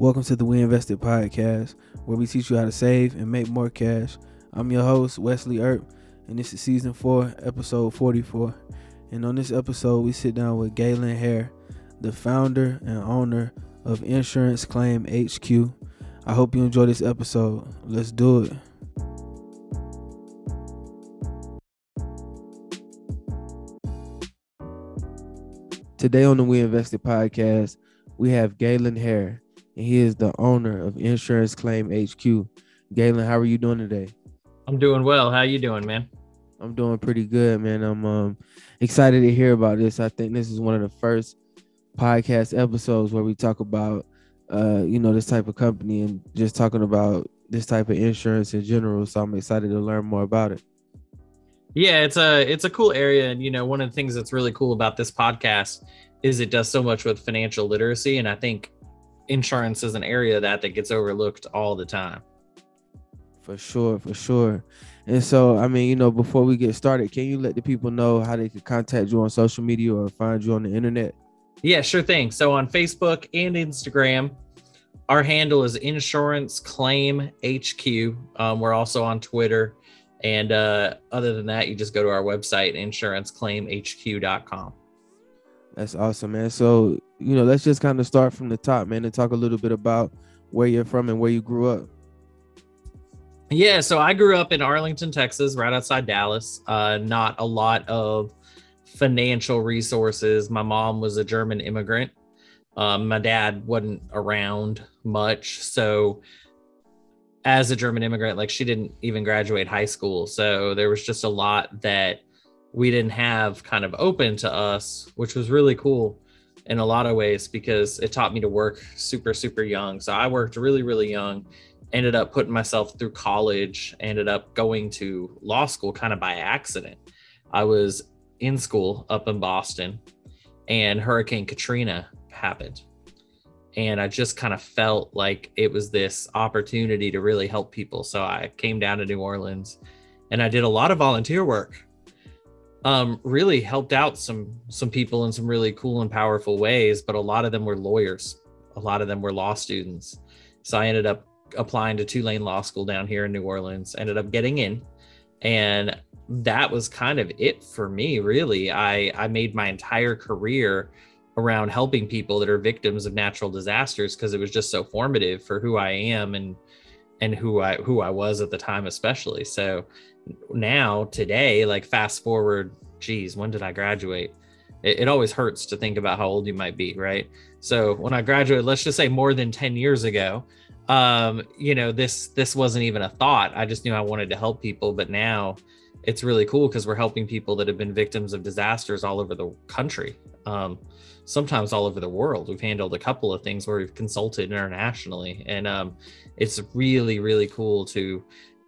Welcome to the We Invested podcast, where we teach you how to save and make more cash. I'm your host, Wesley Earp, and this is season four, episode 44. And on this episode, we sit down with Galen Hair, the founder and owner of Insurance Claim HQ. I hope you enjoy this episode. Let's do it. Today on the We Invested podcast, we have Galen Hair, and he is the owner of Insurance Claim HQ. Galen, how are you doing today? I'm doing well. How you doing, man? I'm doing pretty good, man. I'm um, excited to hear about this. I think this is one of the first podcast episodes where we talk about, uh, you know, this type of company and just talking about this type of insurance in general. So I'm excited to learn more about it. Yeah, it's a it's a cool area, and you know, one of the things that's really cool about this podcast is it does so much with financial literacy, and I think insurance is an area that that gets overlooked all the time. For sure, for sure. And so, I mean, you know, before we get started, can you let the people know how they can contact you on social media or find you on the internet? Yeah, sure thing. So on Facebook and Instagram, our handle is Insurance Claim HQ. Um, we're also on Twitter and uh, other than that, you just go to our website, insuranceclaimhq.com. That's awesome, man. So, you know, let's just kind of start from the top, man, and talk a little bit about where you're from and where you grew up. Yeah, so I grew up in Arlington, Texas, right outside Dallas. Uh, not a lot of financial resources. My mom was a German immigrant. Um, my dad wasn't around much. So as a German immigrant, like she didn't even graduate high school. So there was just a lot that we didn't have kind of open to us, which was really cool in a lot of ways because it taught me to work super, super young. So I worked really, really young, ended up putting myself through college, ended up going to law school kind of by accident. I was in school up in Boston and Hurricane Katrina happened and I just kind of felt like it was this opportunity to really help people. So I came down to New Orleans and I did a lot of volunteer work. Um, really helped out some some people in some really cool and powerful ways, but a lot of them were lawyers. A lot of them were law students. So I ended up applying to Tulane Law School down here in New Orleans, ended up getting in. And that was kind of it for me, really. I I made my entire career around helping people that are victims of natural disasters because it was just so formative for who I am and and who I who I was at the time especially. So now today like fast forward geez when did I graduate? It, it always hurts to think about how old you might be, right? So when I graduated, let's just say more than 10 years ago, um, you know, this this wasn't even a thought. I just knew I wanted to help people, but now it's really cool because we're helping people that have been victims of disasters all over the country. Um, sometimes all over the world. We've handled a couple of things where we've consulted internationally, and um, it's really, really cool to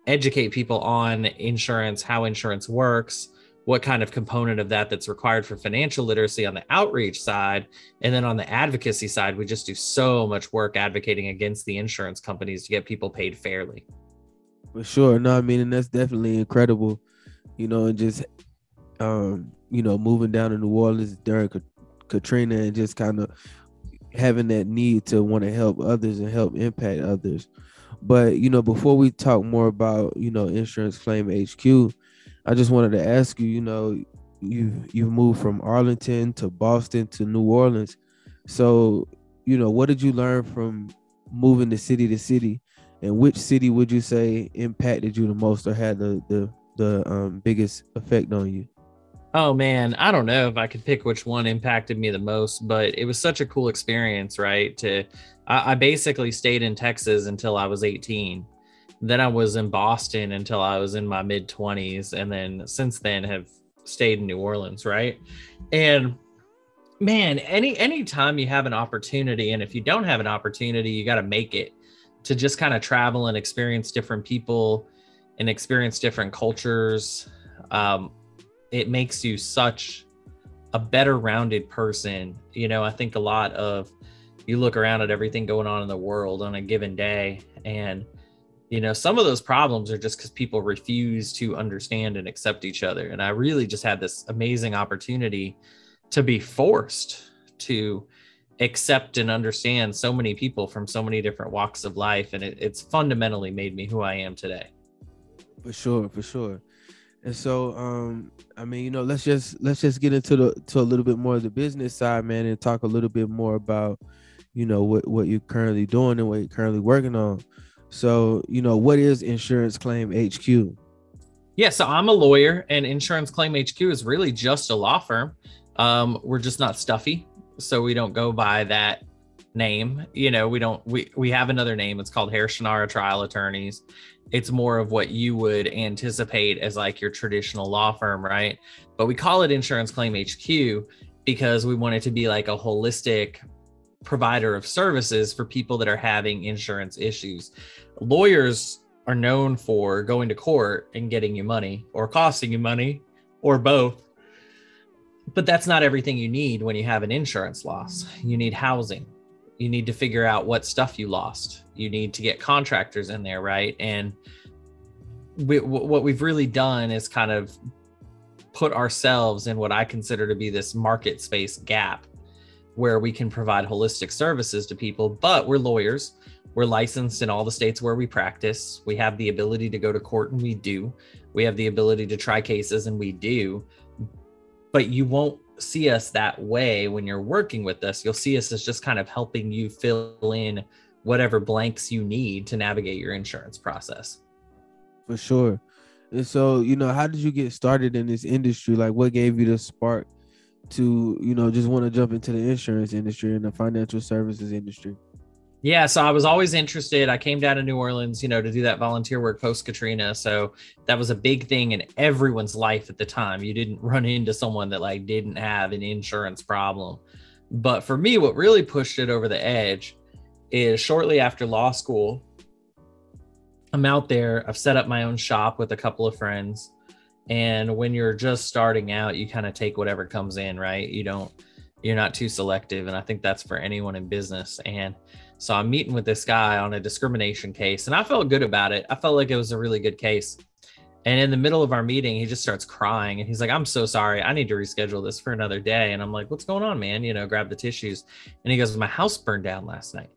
educate people on insurance, how insurance works, what kind of component of that that's required for financial literacy on the outreach side, and then on the advocacy side, we just do so much work advocating against the insurance companies to get people paid fairly. For sure, no, I mean, and that's definitely incredible, you know, and just um, you know, moving down to New Orleans during Katrina and just kind of having that need to want to help others and help impact others. But you know, before we talk more about you know insurance claim HQ, I just wanted to ask you, you know, you you moved from Arlington to Boston to New Orleans. So, you know, what did you learn from moving to city to city? And which city would you say impacted you the most or had the the the um, biggest effect on you? Oh man, I don't know if I could pick which one impacted me the most, but it was such a cool experience, right? To I, I basically stayed in Texas until I was 18. Then I was in Boston until I was in my mid 20s, and then since then have stayed in New Orleans, right? And man, any anytime you have an opportunity, and if you don't have an opportunity, you got to make it to just kind of travel and experience different people and experience different cultures. Um, it makes you such a better rounded person. You know, I think a lot of you look around at everything going on in the world on a given day and you know some of those problems are just because people refuse to understand and accept each other. And i really just had this amazing opportunity to be forced to accept and understand so many people from so many different walks of life. And it, it's fundamentally made me who i am today. For sure for sure and so um i mean you know let's just let's just get into the to a little bit more of the business side man and talk a little bit more about you know what what you're currently doing and what you're currently working on. So you know what is insurance claim hq yeah so i'm a lawyer and insurance claim hq is really just a law firm. Um, we're just not stuffy so we don't go by that name. You know, we don't we we have another name. It's called Harris Shunnarah Trial Attorneys. It's more of what you would anticipate as like your traditional law firm, right? But we call it Insurance Claim HQ because we want it to be like a holistic provider of services for people that are having insurance issues. Lawyers are known for going to court and getting you money or costing you money or both but that's not everything you need when you have an insurance loss. You need housing. You need to figure out what stuff you lost. You need to get contractors in there, right? And we, what we've really done is kind of put ourselves in what I consider to be this market space gap where we can provide holistic services to people, but we're lawyers. We're licensed in all the states where we practice. We have the ability to go to court, and we do. We have the ability to try cases, and we do but you won't see us that way when you're working with us. You'll see us as just kind of helping you fill in whatever blanks you need to navigate your insurance process. For sure. And so, you know, how did you get started in this industry? Like, what gave you the spark to, you know, just want to jump into the insurance industry and the financial services industry? Yeah, so I was always interested. I came down to New Orleans, you know, to do that volunteer work post Katrina. So that was a big thing in everyone's life at the time. You didn't run into someone that like didn't have an insurance problem. But for me, what really pushed it over the edge is shortly after law school, I'm out there. I've set up my own shop with a couple of friends. And when you're just starting out, you kind of take whatever comes in, right? You don't, you're not too selective. And I think that's for anyone in business. And so I'm meeting with this guy on a discrimination case, and I felt good about it. I felt like it was a really good case. And in the middle of our meeting, he just starts crying and he's like, I'm so sorry. I need to reschedule this for another day. And I'm like, What's going on, man? You know, grab the tissues. And he goes, My house burned down last night.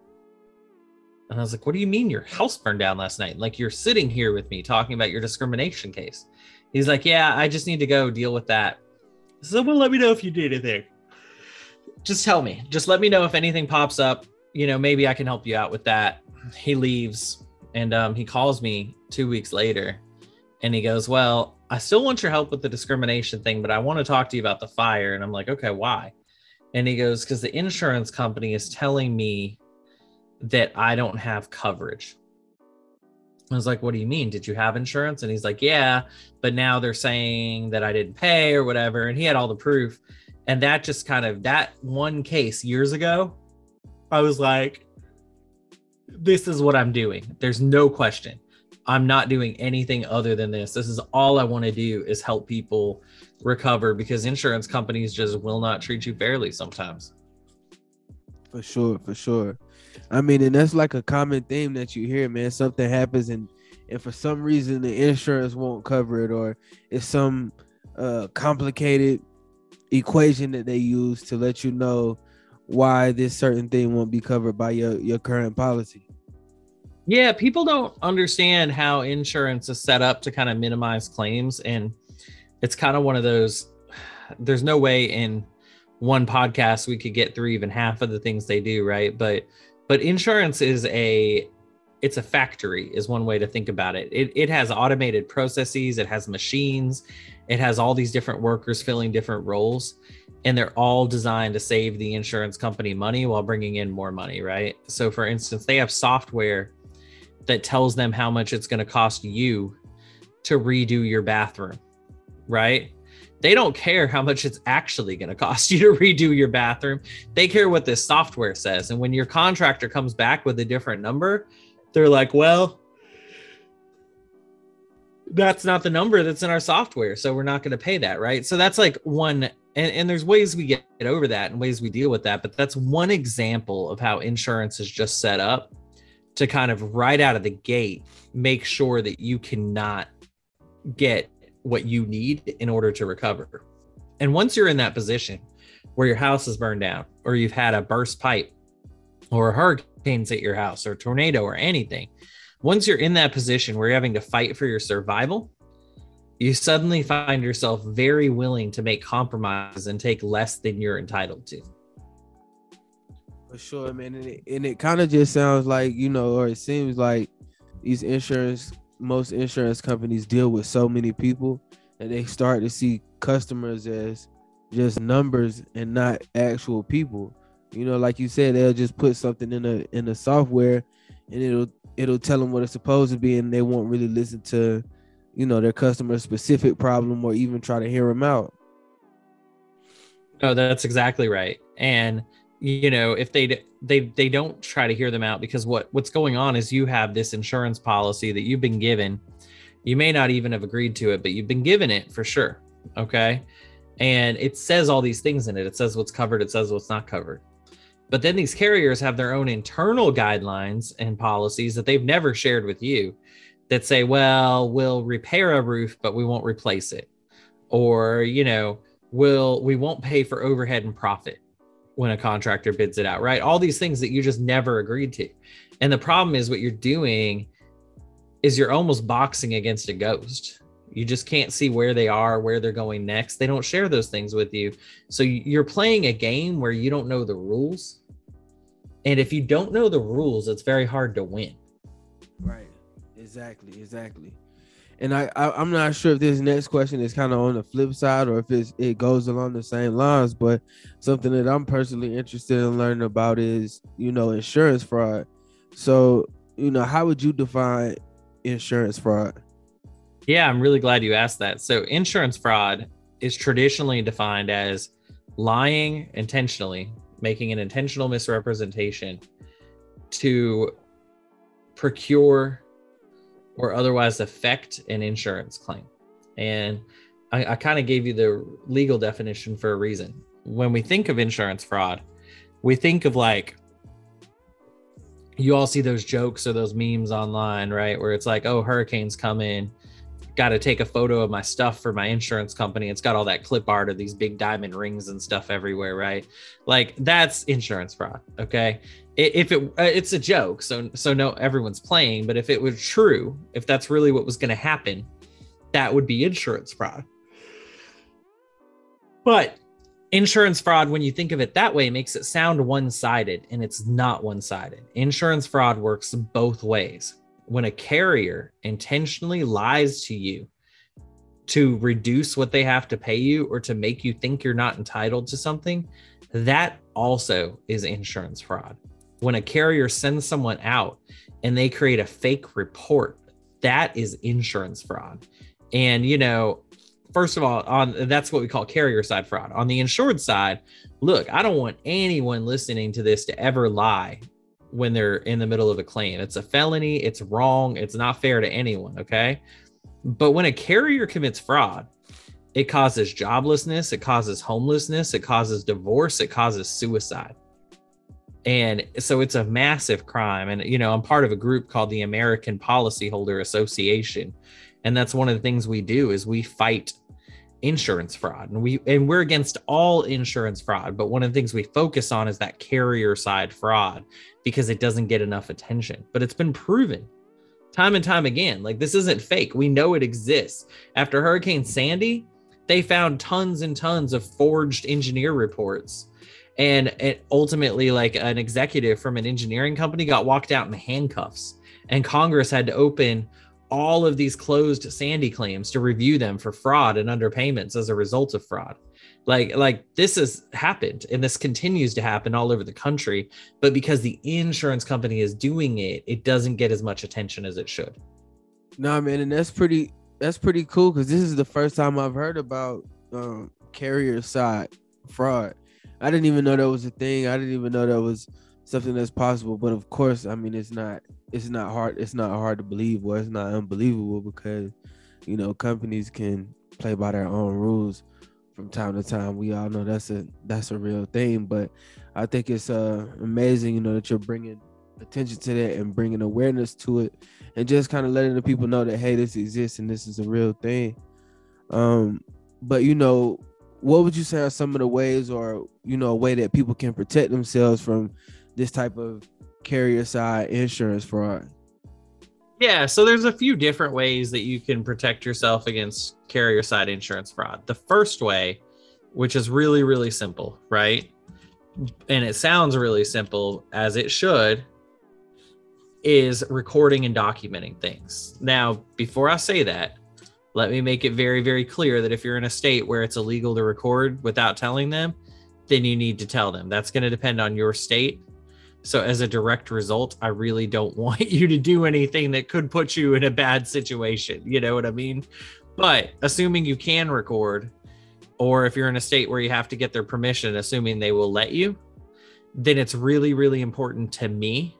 And I was like, What do you mean your house burned down last night? Like, you're sitting here with me talking about your discrimination case. He's like, Yeah, I just need to go deal with that. So, well, let me know if you did anything. Just tell me. Just let me know if anything pops up you know, maybe I can help you out with that. He leaves and um, he calls me two weeks later and he goes, Well, I still want your help with the discrimination thing, but I want to talk to you about the fire. And I'm like, Okay, why? And he goes, Because the insurance company is telling me that I don't have coverage. I was like, What do you mean? Did you have insurance? And he's like, Yeah, but now they're saying that I didn't pay or whatever. And he had all the proof. And that just kind of, that one case years ago I was like, this is what I'm doing. There's no question. I'm not doing anything other than this. This is all I want to do is help people recover because insurance companies just will not treat you fairly sometimes. For sure, for sure. I mean, and that's like a common theme that you hear, man. Something happens and and for some reason the insurance won't cover it or it's some uh complicated equation that they use to let you know why this certain thing won't be covered by your your current policy. Yeah, people don't understand how insurance is set up to kind of minimize claims and it's kind of one of those there's no way in one podcast we could get through even half of the things they do, right? But but insurance is a it's a factory is one way to think about it. It it has automated processes, it has machines, it has all these different workers filling different roles and they're all designed to save the insurance company money while bringing in more money, right? So, for instance, they have software that tells them how much it's going to cost you to redo your bathroom, right? They don't care how much it's actually going to cost you to redo your bathroom. They care what this software says. And when your contractor comes back with a different number, they're like, well, that's not the number that's in our software. So we're not going to pay that, right? So that's like one and, and there's ways we get over that and ways we deal with that but that's one example of how insurance is just set up to kind of right out of the gate make sure that you cannot get what you need in order to recover and once you're in that position where your house is burned down or you've had a burst pipe or a at your house or tornado or anything. Once you're in that position where you're having to fight for your survival, you suddenly find yourself very willing to make compromises and take less than you're entitled to. For sure, man. And it, and it kind of just sounds like, you know, or it seems like these insurance, most insurance companies deal with so many people and they start to see customers as just numbers and not actual people. You know, like you said, they'll just put something in a in the software and it'll it'll tell them what it's supposed to be and they won't really listen to you know their customer specific problem or even try to hear them out. No that's exactly right. And you know if they they they don't try to hear them out because what what's going on is you have this insurance policy that you've been given. You may not even have agreed to it but you've been given it for sure okay? And it says all these things in it. It says what's covered it says what's not covered but then these carriers have their own internal guidelines and policies that they've never shared with you that say, well, we'll repair a roof, but we won't replace it. Or, you know, we'll we won't pay for overhead and profit when a contractor bids it out, right? All these things that you just never agreed to. And the problem is what you're doing is you're almost boxing against a ghost. You just can't see where they are, where they're going next. They don't share those things with you. So you're playing a game where you don't know the rules. And if you don't know the rules, it's very hard to win. Right. Exactly, exactly. And I, I am not sure if this next question is kind of on the flip side or if it's it goes along the same lines, but something that I'm personally interested in learning about is you know insurance fraud. So you know how would you define insurance fraud? Yeah, I'm really glad you asked that. So insurance fraud is traditionally defined as lying intentionally, making an intentional misrepresentation to procure or otherwise affect an insurance claim. And I, I kind of gave you the legal definition for a reason. When we think of insurance fraud, we think of like, you all see those jokes or those memes online, right? Where it's like, oh, hurricanes come in, got to take a photo of my stuff for my insurance company. It's got all that clip art of these big diamond rings and stuff everywhere, right? Like that's insurance fraud. Okay if it uh, it's a joke so so no everyone's playing but if it was true if that's really what was going to happen that would be insurance fraud but insurance fraud when you think of it that way makes it sound one-sided and it's not one-sided insurance fraud works both ways when a carrier intentionally lies to you to reduce what they have to pay you or to make you think you're not entitled to something that also is insurance fraud when a carrier sends someone out and they create a fake report, that is insurance fraud. And, you know, first of all, on that's what we call carrier side fraud. On the insured side, look, I don't want anyone listening to this to ever lie when they're in the middle of a claim. It's a felony, it's wrong, it's not fair to anyone, okay? But when a carrier commits fraud, it causes joblessness, it causes homelessness, it causes divorce, it causes suicide. And so it's a massive crime. And you know i'm part of a group called the american policyholder association. And that's one of the things we do is we fight insurance fraud. And we and we're against all insurance fraud. But one of the things we focus on is that carrier side fraud because it doesn't get enough attention but it's been proven time and time again like this isn't fake. We know it exists. After hurricane sandy they found tons and tons of forged engineer reports. And it ultimately like an executive from an engineering company got walked out in handcuffs and congress had to open all of these closed sandy claims to review them for fraud and underpayments as a result of fraud. Like like this has happened and this continues to happen all over the country but because the insurance company is doing it it doesn't get as much attention as it should. No man and that's pretty that's pretty cool because this is the first time i've heard about um, carrier side fraud. I didn't even know that was a thing. I didn't even know that was something that's possible. But of course, I mean, it's not. It's not hard. It's not hard to believe, or it's not unbelievable because you know companies can play by their own rules from time to time. We all know that's a that's a real thing. But I think it's uh amazing, you know, that you're bringing attention to that and bringing awareness to it, and just kind of letting the people know that hey, this exists and this is a real thing. Um, but you know, what would you say are some of the ways or you know a way that people can protect themselves from this type of carrier side insurance fraud yeah so there's a few different ways that you can protect yourself against carrier side insurance fraud the first way which is really really simple right and it sounds really simple as it should is recording and documenting things now before i say that let me make it very, very clear that if you're in a state where it's illegal to record without telling them, then you need to tell them. That's going to depend on your state. So, as a direct result, I really don't want you to do anything that could put you in a bad situation. You know what I mean? But assuming you can record, or if you're in a state where you have to get their permission, assuming they will let you, then it's really, really important to me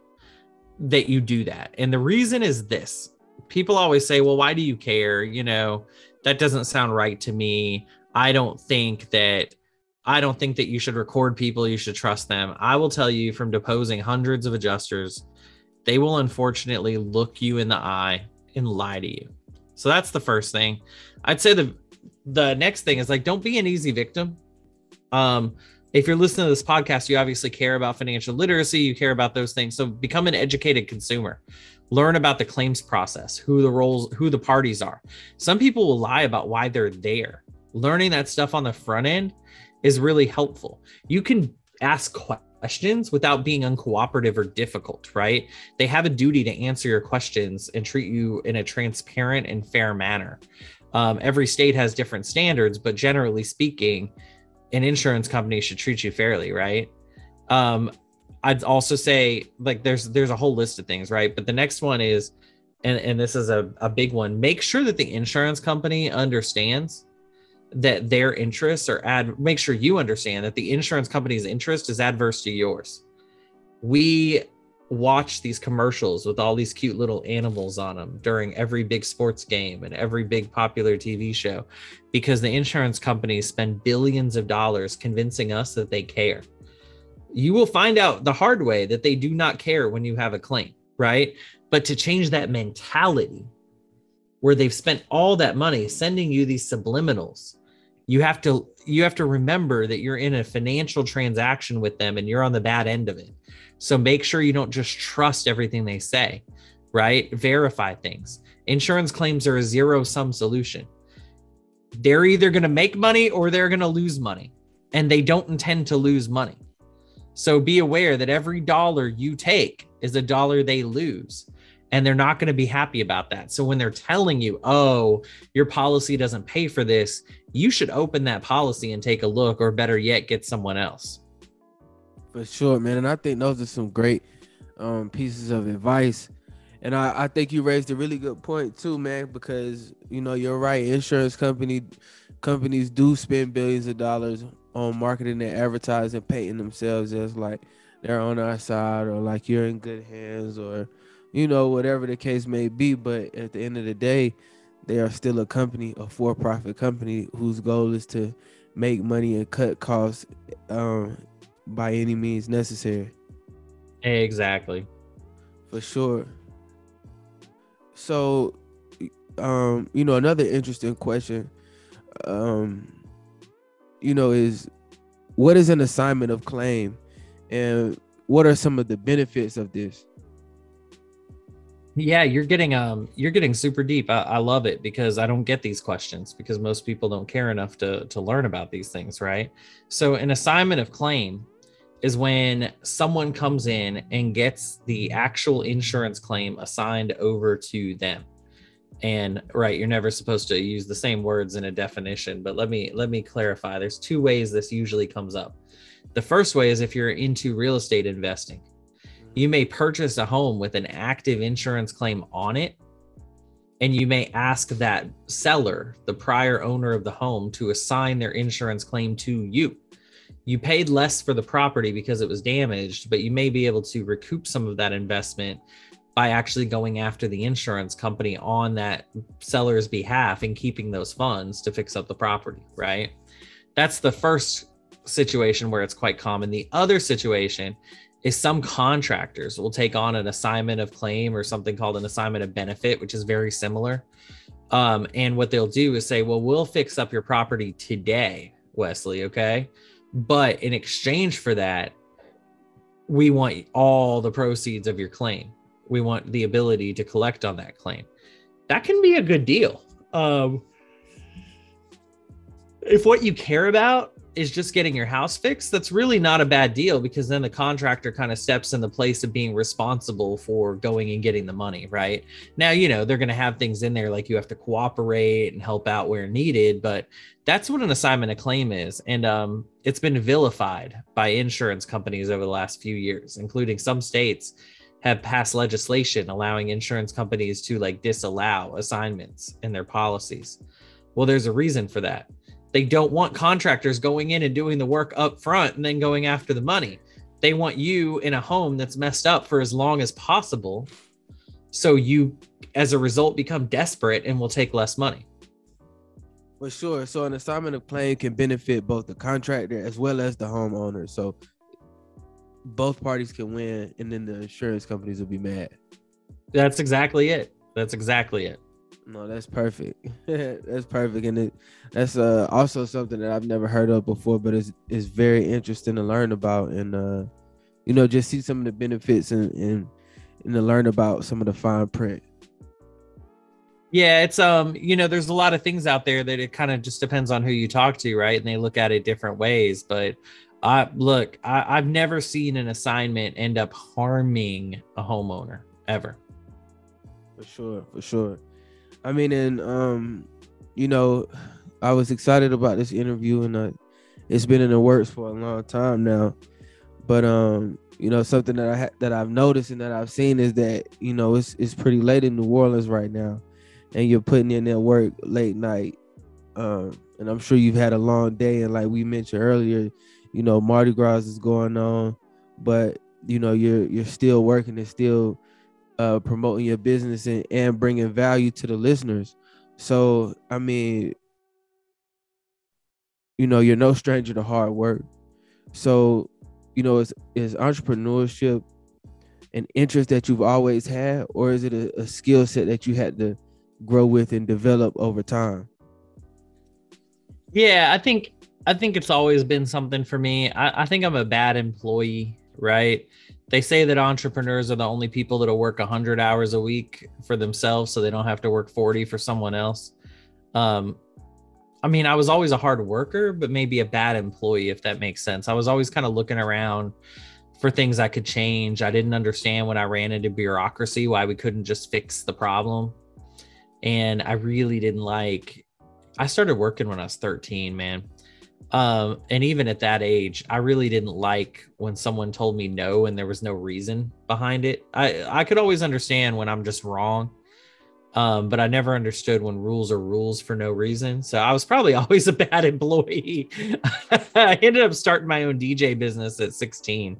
that you do that. And the reason is this people always say, well, why do you care? You know, that doesn't sound right to me. I don't think that I don't think that you should record people, you should trust them. I will tell you from deposing hundreds of adjusters, they will unfortunately look you in the eye and lie to you. So that's the first thing. I'd say the the next thing is like don't be an easy victim. Um if you're listening to this podcast, you obviously care about financial literacy, you care about those things. So become an educated consumer learn about the claims process who the roles who the parties are some people will lie about why they're there learning that stuff on the front end is really helpful you can ask questions without being uncooperative or difficult right they have a duty to answer your questions and treat you in a transparent and fair manner um, every state has different standards but generally speaking an insurance company should treat you fairly right um, I'd also say like there's there's a whole list of things, right? But the next one is and and this is a, a big one. Make sure that the insurance company understands that their interests are ad make sure you understand that the insurance company's interest is adverse to yours. We watch these commercials with all these cute little animals on them during every big sports game and every big popular TV show because the insurance companies spend billions of dollars convincing us that they care you will find out the hard way that they do not care when you have a claim, right? But to change that mentality where they've spent all that money sending you these subliminals, you have to you have to remember that you're in a financial transaction with them and you're on the bad end of it. So make sure you don't just trust everything they say, right? Verify things. Insurance claims are a zero sum solution. They're either going to make money or they're going to lose money, and they don't intend to lose money. So be aware that every dollar you take is a dollar they lose. And they're not going to be happy about that. So when they're telling you, oh, your policy doesn't pay for this, you should open that policy and take a look, or better yet, get someone else. For sure, man. And I think those are some great um, pieces of advice. And I, I think you raised a really good point too, man, because you know, you're right. Insurance company companies do spend billions of dollars on marketing and advertising, painting themselves as like they're on our side or like you're in good hands or you know whatever the case may be. But at the end of the day, they are still a company, a for-profit company whose goal is to make money and cut costs um, by any means necessary. Exactly. For sure. So, um, you know, another interesting question um, you know, is what is an assignment of claim and what are some of the benefits of this? Yeah, you're getting um you're getting super deep. I, I, love it because I don't get these questions because most people don't care enough to to learn about these things, right? So an assignment of claim is when someone comes in and gets the actual insurance claim assigned over to them and right you're never supposed to use the same words in a definition but let me let me clarify there's two ways this usually comes up the first way is if you're into real estate investing you may purchase a home with an active insurance claim on it and you may ask that seller the prior owner of the home to assign their insurance claim to you you paid less for the property because it was damaged but you may be able to recoup some of that investment by actually going after the insurance company on that seller's behalf and keeping those funds to fix up the property, right? That's the first situation where it's quite common. The other situation is some contractors will take on an assignment of claim or something called an assignment of benefit, which is very similar. Um, and what they'll do is say, well, we'll fix up your property today, Wesley, okay? But in exchange for that, we want all the proceeds of your claim. We want the ability to collect on that claim. That can be a good deal. Um, if what you care about is just getting your house fixed, that's really not a bad deal because then the contractor kind of steps in the place of being responsible for going and getting the money, right? Now, you know, they're going to have things in there like you have to cooperate and help out where needed, but that's what an assignment of claim is. And um, it's been vilified by insurance companies over the last few years, including some states have passed legislation allowing insurance companies to like disallow assignments in their policies. Well, there's a reason for that they don't want contractors going in and doing the work up front and then going after the money. They want you in a home that's messed up for as long as possible. So you, as a result, become desperate and will take less money. For sure. So an assignment of claim can benefit both the contractor as well as the homeowner. So both parties can win, and then the insurance companies will be mad. That's exactly it. That's exactly it. No, that's perfect. that's perfect, and it that's uh also something that I've never heard of before, but it's it's very interesting to learn about, and uh, you know, just see some of the benefits and and and to learn about some of the fine print. Yeah, it's um, you know, there's a lot of things out there that it kind of just depends on who you talk to, right? And they look at it different ways, but I look, I, I've never seen an assignment end up harming a homeowner ever. For sure, for sure. I mean, and um, you know, I was excited about this interview, and uh, it's been in the works for a long time now. But um, you know, something that I ha- that I've noticed and that I've seen is that you know it's it's pretty late in New Orleans right now, and you're putting in that work late night. Um, and I'm sure you've had a long day, and like we mentioned earlier, you know, Mardi Gras is going on, but you know you're you're still working and still uh, promoting your business and, and bringing value to the listeners. So, I mean, you know, you're no stranger to hard work. So, you know, is is entrepreneurship an interest that you've always had, or is it a, a skill set that you had to grow with and develop over time? Yeah, I think I think it's always been something for me. I, I think I'm a bad employee, right? They say that entrepreneurs are the only people that'll work 100 hours a week for themselves so they don't have to work 40 for someone else. Um, i mean i was always a hard worker but maybe a bad employee if that makes sense. I was always kind of looking around for things i could change. I didn't understand when i ran into bureaucracy why we couldn't just fix the problem. And i really didn't like i started working when i was 13 man um, and even at that age, I really didn't like when someone told me no and there was no reason behind it. I I could always understand when I'm just wrong. Um, but I never understood when rules are rules for no reason. So I was probably always a bad employee. I ended up starting my own DJ business at 16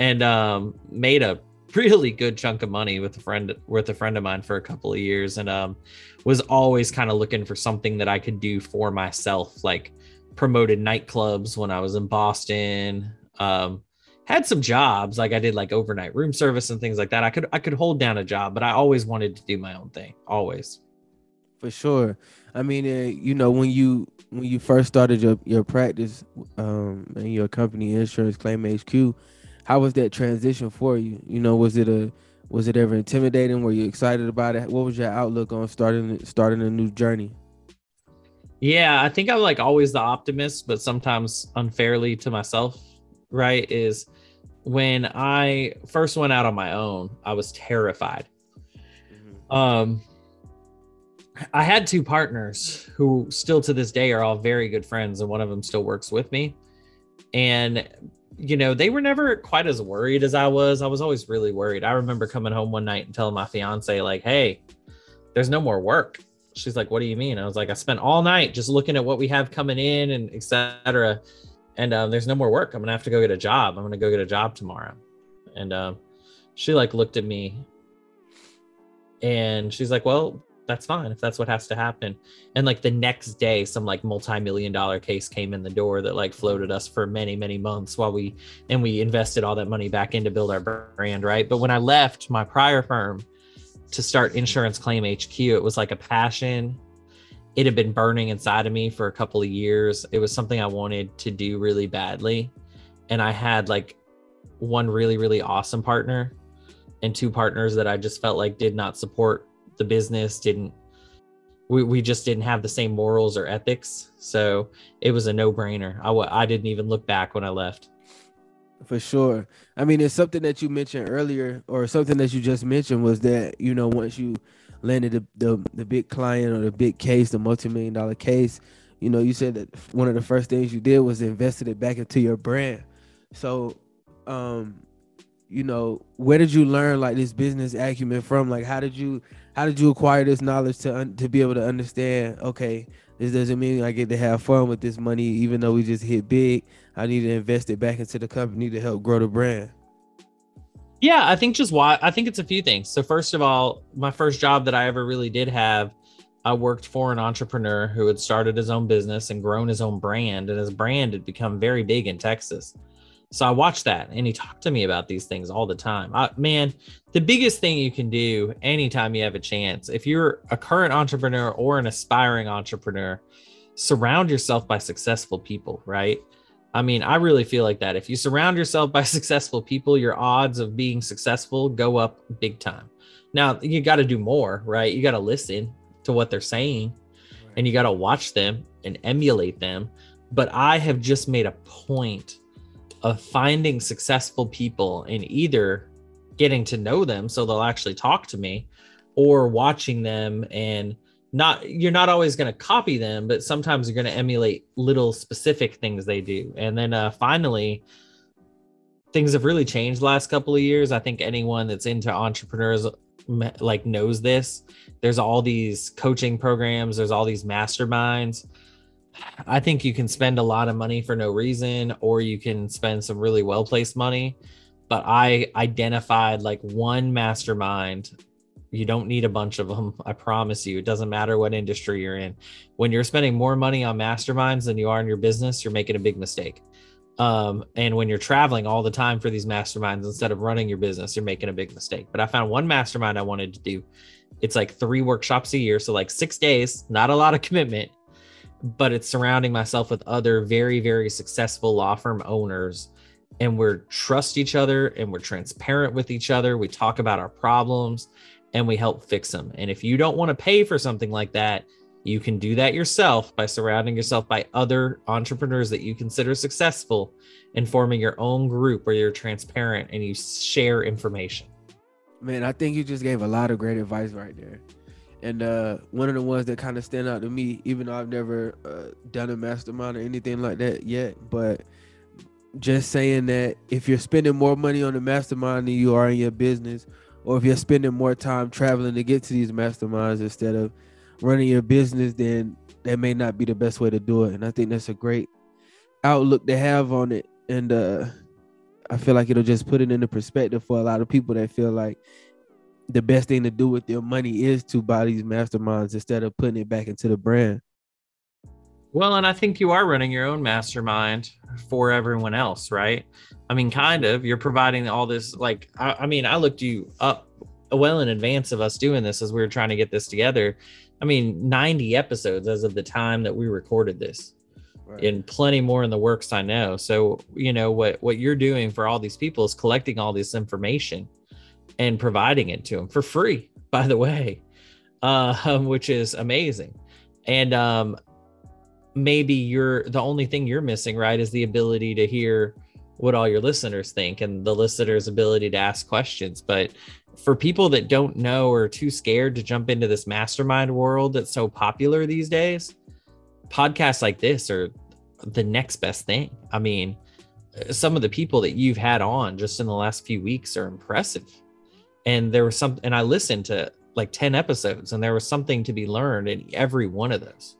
and um, made a really good chunk of money with a friend with a friend of mine for a couple of years and um, was always kind of looking for something that I could do for myself like promoted nightclubs when I was in Boston. Um, had some jobs like I did like overnight room service and things like that. I could I could hold down a job, but I always wanted to do my own thing. Always. For sure. I mean, uh, you know, when you when you first started your your practice um, and your company Insurance Claim HQ, how was that transition for you? You know, was it a was it ever intimidating? Were you excited about it? What was your outlook on starting starting a new journey? Yeah, I think I'm like always the optimist, but sometimes unfairly to myself, right? Is when I first went out on my own, I was terrified. Mm-hmm. Um I had two partners who still to this day are all very good friends and one of them still works with me. And you know, they were never quite as worried as I was. I was always really worried. I remember coming home one night and telling my fiance like, "Hey, there's no more work." She's like, "What do you mean?" I was like, "I spent all night just looking at what we have coming in and etc. And um, there's no more work. I'm gonna have to go get a job. I'm gonna go get a job tomorrow." And um, she like looked at me, and she's like, "Well, that's fine if that's what has to happen." And like the next day, some like multi-million dollar case came in the door that like floated us for many many months while we and we invested all that money back in to build our brand, right? But when I left my prior firm to start insurance claim HQ. It was like a passion. it had been burning inside of me for a couple of years. It was something I wanted to do really badly. And I had like one really, really awesome partner and two partners that I just felt like did not support the business, didn't we, we just didn't have the same morals or ethics. So it was a no brainer. I didn't even look back when I left. For sure. I mean, it's something that you mentioned earlier, or something that you just mentioned was that, you know, once you landed the, the, the big client or the big case, the multi-million dollar case, you know, you said that one of the first things you did was invested it back into your brand. So, um, you know, where did you learn like this business acumen from? Like, how did you how did you acquire this knowledge to un- to be able to understand? Okay, this doesn't mean I get to have fun with this money, even though we just hit big. I need to invest it back into the company to help grow the brand. Yeah, I think just why I think it's a few things. So first of all, my first job that I ever really did have, I worked for an entrepreneur who had started his own business and grown his own brand, and his brand had become very big in Texas. So I watched that and he talked to me about these things all the time. I, man, the biggest thing you can do anytime you have a chance, if you're a current entrepreneur or an aspiring entrepreneur, surround yourself by successful people, right? I mean, I really feel like that. If you surround yourself by successful people, your odds of being successful go up big time. Now, you got to do more, right? You got to listen to what they're saying and you got to watch them and emulate them. But I have just made a point of finding successful people and either getting to know them so they'll actually talk to me or watching them and not you're not always going to copy them but sometimes you're going to emulate little specific things they do. And then uh, finally things have really changed the last couple of years. I think anyone that's into entrepreneurs like knows this. There's all these coaching programs. There's all these masterminds I think you can spend a lot of money for no reason, or you can spend some really well placed money. But I identified like one mastermind. You don't need a bunch of them. I promise you. It doesn't matter what industry you're in. When you're spending more money on masterminds than you are in your business, you're making a big mistake. Um, and when you're traveling all the time for these masterminds instead of running your business, you're making a big mistake. But I found one mastermind I wanted to do. It's like three workshops a year. So, like six days, not a lot of commitment but it's surrounding myself with other very very successful law firm owners. And we're trust each other and we're transparent with each other. We talk about our problems and we help fix them. And if you don't want to pay for something like that you can do that yourself by surrounding yourself by other entrepreneurs that you consider successful and forming your own group where you're transparent and you share information. Man i think you just gave a lot of great advice right there and uh, one of the ones that kind of stand out to me, even though I've never uh, done a mastermind or anything like that yet, but just saying that if you're spending more money on the mastermind than you are in your business, or if you're spending more time traveling to get to these masterminds instead of running your business, then that may not be the best way to do it. And I think that's a great outlook to have on it. And uh, I feel like it'll just put it into perspective for a lot of people that feel like the best thing to do with your money is to buy these masterminds instead of putting it back into the brand. Well, and I think you are running your own mastermind for everyone else, right? I mean, kind of. You're providing all this. Like, I, I mean, I looked you up well in advance of us doing this as we were trying to get this together. I mean, 90 episodes as of the time that we recorded this. Right. and plenty more in the works i know so you know what what you're doing for all these people is collecting all this information and providing it to them for free, by the way, uh, which is amazing. And um, maybe you're the only thing you're missing, right, is the ability to hear what all your listeners think and the listeners' ability to ask questions. But for people that don't know or too scared to jump into this mastermind world that's so popular these days, podcasts like this are the next best thing. I mean, some of the people that you've had on just in the last few weeks are impressive and there was some and i listened to like 10 episodes and there was something to be learned in every one of those.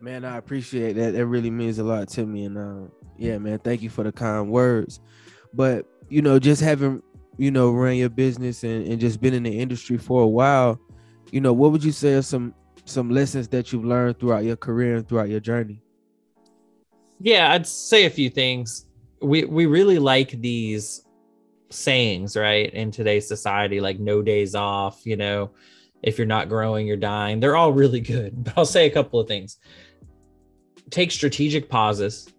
Man i appreciate that. That really means a lot to me and uh, yeah man thank you for the kind words. But you know just having you know run your business and, and just been in the industry for a while you know what would you say are some some lessons that you've learned throughout your career and throughout your journey? Yeah i'd say a few things. We we really like these sayings, right? In today's society, like no days off, you know, If you're not growing, you're dying. They're all really good, but I'll say a couple of things. Take strategic pauses,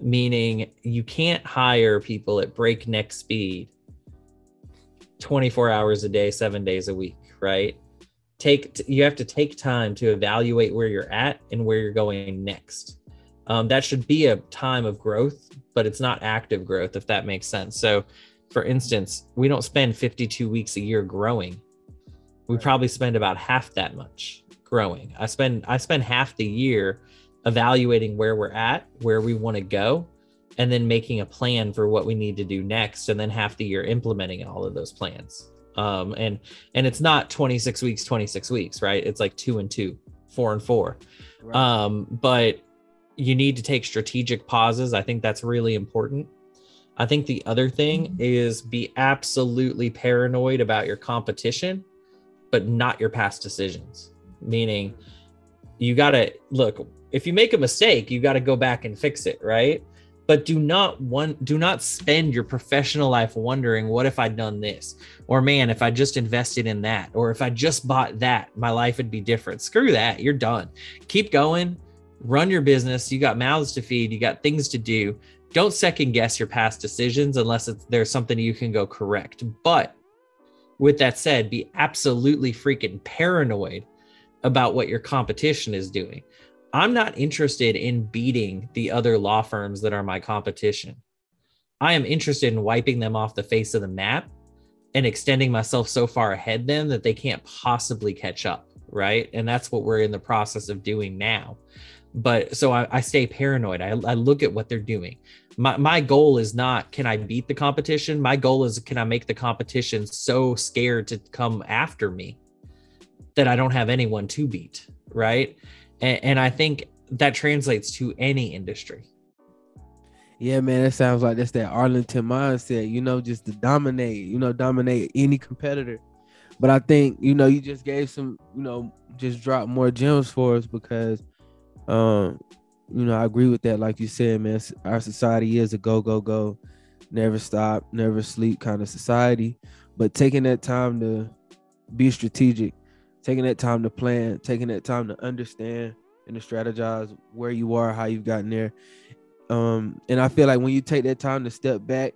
meaning you can't hire people at breakneck speed 24 hours a day, seven days a week, right? Take you have to take time to evaluate where you're at and where you're going next. Um, that should be a time of growth, but it's not active growth, if that makes sense. So, for instance, we don't spend 52 weeks a year growing. We probably spend about half that much growing. I spend I spend half the year evaluating where we're at, where we want to go, and then making a plan for what we need to do next, and then half the year implementing all of those plans. Um, and and it's not 26 weeks, 26 weeks, right? It's like two and two, four and four. Right. Um, but you need to take strategic pauses. I think that's really important. I think the other thing mm-hmm. is be absolutely paranoid about your competition, but not your past decisions. Meaning, you got to look, if you make a mistake, you got to go back and fix it, right? But do not one do not spend your professional life wondering what if I'd done this or man if I just invested in that or if I just bought that my life would be different. Screw that. You're done. Keep going. Run your business. You got mouths to feed, you got things to do. Don't second guess your past decisions unless there's something you can go correct. But with that said, be absolutely freaking paranoid about what your competition is doing. I'm not interested in beating the other law firms that are my competition. I am interested in wiping them off the face of the map and extending myself so far ahead them that they can't possibly catch up. Right. And that's what we're in the process of doing now. But so I, I stay paranoid. I, I look at what they're doing. My, my goal is not can I beat the competition? My goal is can I make the competition so scared to come after me that I don't have anyone to beat. Right and, and I think that translates to any industry. Yeah, man, it sounds like that's that Arlington mindset, you know, just to dominate, you know, dominate any competitor. But I think, you know, you just gave some, you know, just drop more gems for us because um, you know, I agree with that. Like you said, man, our society is a go, go, go, never stop, never sleep kind of society. But taking that time to be strategic, taking that time to plan, taking that time to understand and to strategize where you are, how you've gotten there. Um, and I feel like when you take that time to step back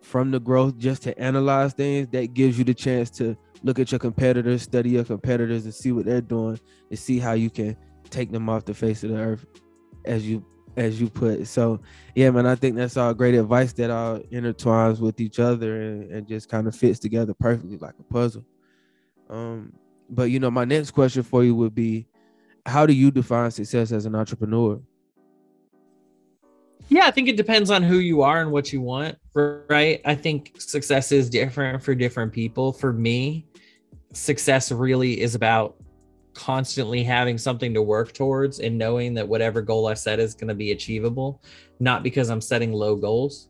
from the growth just to analyze things, that gives you the chance to look at your competitors, study your competitors, and see what they're doing, and see how you can take them off the face of the earth, as you as you put. So yeah, man, I think that's all great advice that all intertwines with each other and, and just kind of fits together perfectly like a puzzle. Um, but you know, my next question for you would be, how do you define success as an entrepreneur? Yeah, I think it depends on who you are and what you want, right? I think success is different for different people. For me, success really is about constantly having something to work towards and knowing that whatever goal I set is going to be achievable, not because I'm setting low goals,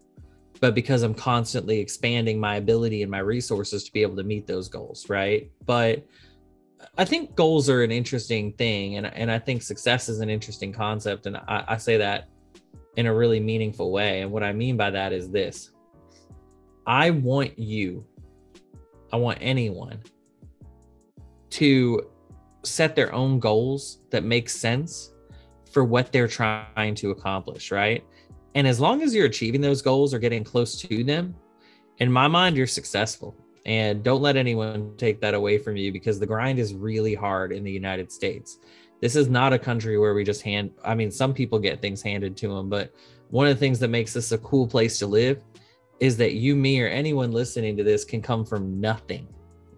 but because I'm constantly expanding my ability and my resources to be able to meet those goals, right? But I think goals are an interesting thing, and and I think success is an interesting concept, and I, I say that in a really meaningful way. And what I mean by that is this: I want you, I want anyone to set their own goals that make sense for what they're trying to accomplish, right? And as long as you're achieving those goals or getting close to them, in my mind, you're successful. And don't let anyone take that away from you because the grind is really hard in the United States. This is not a country where we just hand, I mean, some people get things handed to them, but one of the things that makes this a cool place to live is that you, me, or anyone listening to this can come from nothing.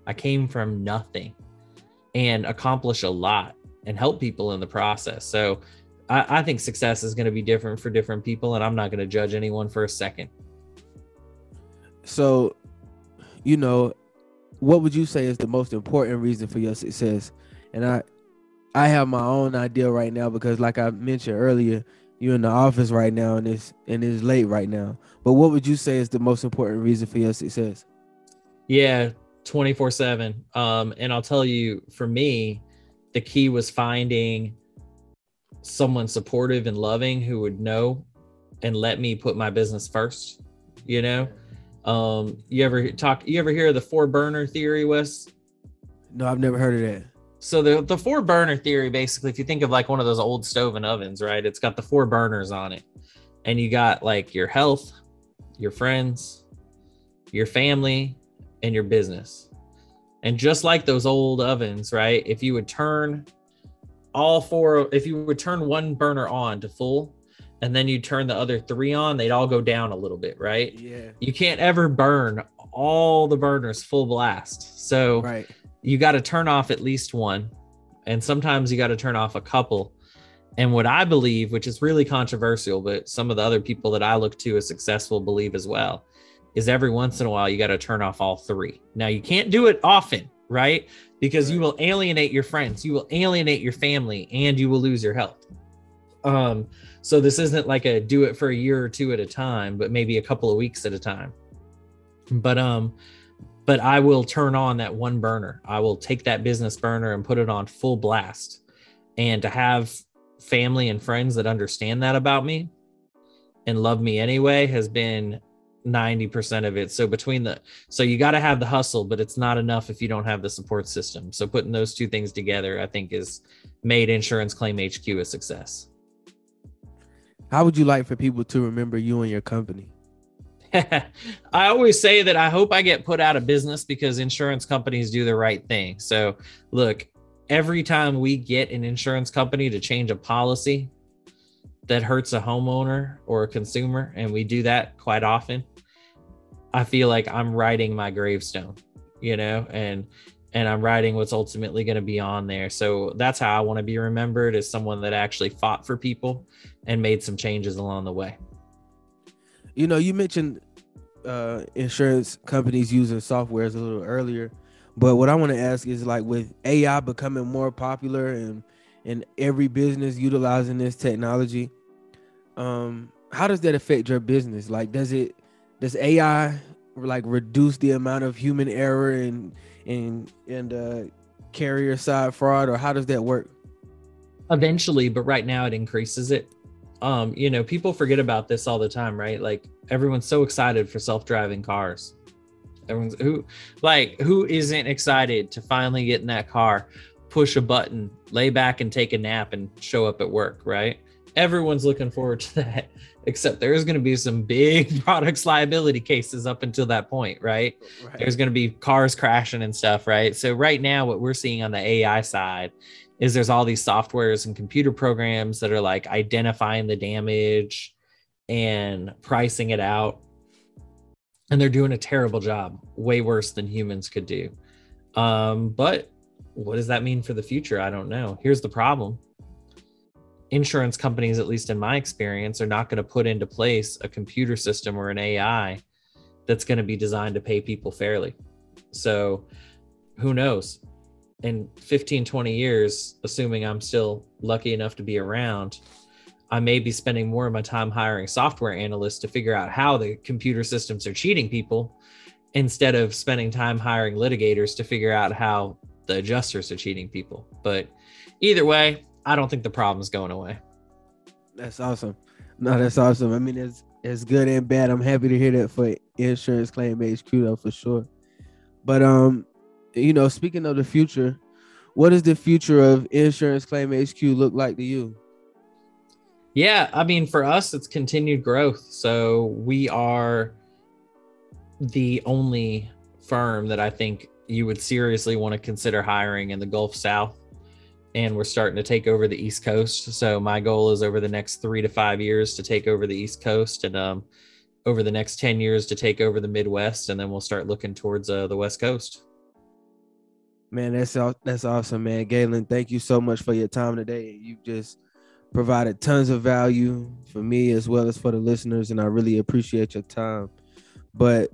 I came from nothing and accomplish a lot and help people in the process. So I, I think success is going to be different for different people, and I'm not going to judge anyone for a second. So you know, what would you say is the most important reason for your success? And I I have my own idea right now because like I mentioned earlier, you're in the office right now and it's and it's late right now. But what would you say is the most important reason for your success? Yeah, 24/7. Um and I'll tell you for me, the key was finding someone supportive and loving who would know and let me put my business first, you know? Um, you ever talk? You ever hear of the four burner theory, Wes? No, I've never heard of that. So the the four burner theory, basically, if you think of like one of those old stove and ovens, right? It's got the four burners on it, and you got like your health, your friends, your family, and your business. And just like those old ovens, right? If you would turn all four, if you would turn one burner on to full, and then you turn the other three on, they'd all go down a little bit, right? Yeah. You can't ever burn all the burners full blast. So Right. you got to turn off at least one and sometimes you got to turn off a couple and what i believe which is really controversial but some of the other people that i look to as successful believe as well is every once in a while you got to turn off all three. Now you can't do it often right? Because you will alienate your friends you will alienate your family and you will lose your health. Um so this isn't like a do it for a year or two at a time but maybe a couple of weeks at a time. But um but I will turn on that one burner. I will take that business burner and put it on full blast. And to have family and friends that understand that about me and love me anyway has been 90% of it. So between the so you got to have the hustle, but it's not enough if you don't have the support system. So putting those two things together I think is made insurance claim HQ a success. How would you like for people to remember you and your company? I always say that I hope I get put out of business because insurance companies do the right thing. So, look, every time we get an insurance company to change a policy that hurts a homeowner or a consumer, and we do that quite often, I feel like I'm writing my gravestone, you know, and and I'm writing what's ultimately going to be on there. So that's how I want to be remembered as someone that actually fought for people and made some changes along the way. You know, you mentioned uh, insurance companies using softwares a little earlier, but what I want to ask is like with AI becoming more popular and and every business utilizing this technology, um, how does that affect your business? Like, does it does AI like reduce the amount of human error and and and uh, carrier side fraud, or how does that work? eventually but right now it increases it um you know people forget about this all the time right like everyone's so excited for self-driving cars everyone's who like who isn't excited to finally get in that car push a button lay back and take a nap and show up at work right everyone's looking forward to that except there's going to be some big products liability cases up until that point right there's going to be cars crashing and stuff, right? So right now, what we're seeing on the AI side is there's all these softwares and computer programs that are like identifying the damage and pricing it out, and they're doing a terrible job, way worse than humans could do. Um, but what does that mean for the future? I don't know. Here's the problem. Insurance companies, at least in my experience, are not going to put into place a computer system or an AI that's going to be designed to pay people fairly. So who knows? In 15, 20 years, assuming I'm still lucky enough to be around, I may be spending more of my time hiring software analysts to figure out how the computer systems are cheating people instead of spending time hiring litigators to figure out how the adjusters are cheating people. But either way, I don't think the problem's going away. That's awesome. No, that's awesome. I mean, it's it's good and bad. I'm happy to hear that for Insurance Claim HQ though, for sure. But um, you know, speaking of the future, what does the future of Insurance Claim HQ look like to you? Yeah, I mean, for us, it's continued growth. So we are the only firm that I think you would seriously want to consider hiring in the Gulf South. And we're starting to take over the East Coast. So my goal is over the next three to five years to take over the East Coast and um, over the next 10 years to take over the Midwest. And then we'll start looking towards uh, the West Coast. Man, that's that's awesome, man. Galen, thank you so much for your time today. You've just provided tons of value for me as well as for the listeners, and I really appreciate your time. But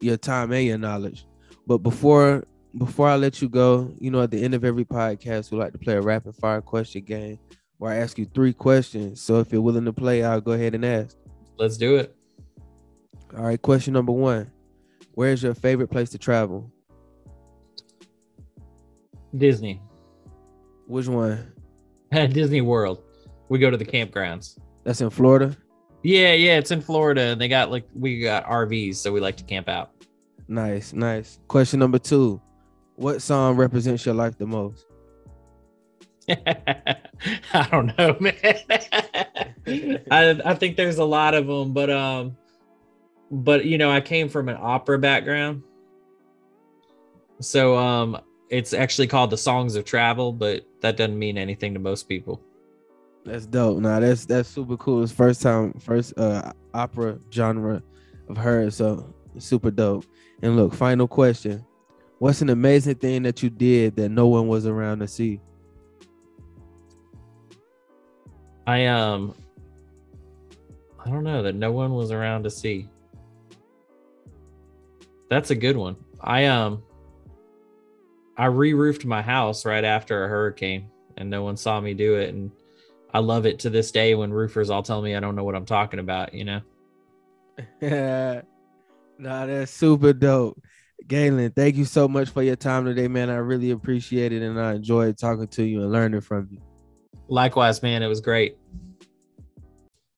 your time and your knowledge. But before before I let you go, you know, at the end of every podcast, we like to play a rapid fire question game where I ask you three questions. So if you're willing to play, I'll go ahead and ask. Let's do it. All right, question number one. Where's your favorite place to travel? Disney, Which one? Disney World. We go to the campgrounds. That's in Florida. Yeah, yeah, it's in Florida, and they got like we got RVs, so we like to camp out. Nice, nice. Question number two. What song represents your life the most? I don't know, man. I I think there's a lot of them, but um, but you know, I came from an opera background, so um, it's actually called the Songs of Travel, but that doesn't mean anything to most people. That's dope. Now that's that's super cool. It's first time, first uh opera genre of hers, so super dope. And look, final question: What's an amazing thing that you did that no one was around to see? I um I don't know that no one was around to see. That's a good one. I um I re-roofed my house right after a hurricane and no one saw me do it and I love it to this day when roofers all tell me I don't know what I'm talking about, you know. nah, that's super dope. Galen, thank you so much for your time today, man. I really appreciate it and I enjoyed talking to you and learning from you. Likewise, man. It was great.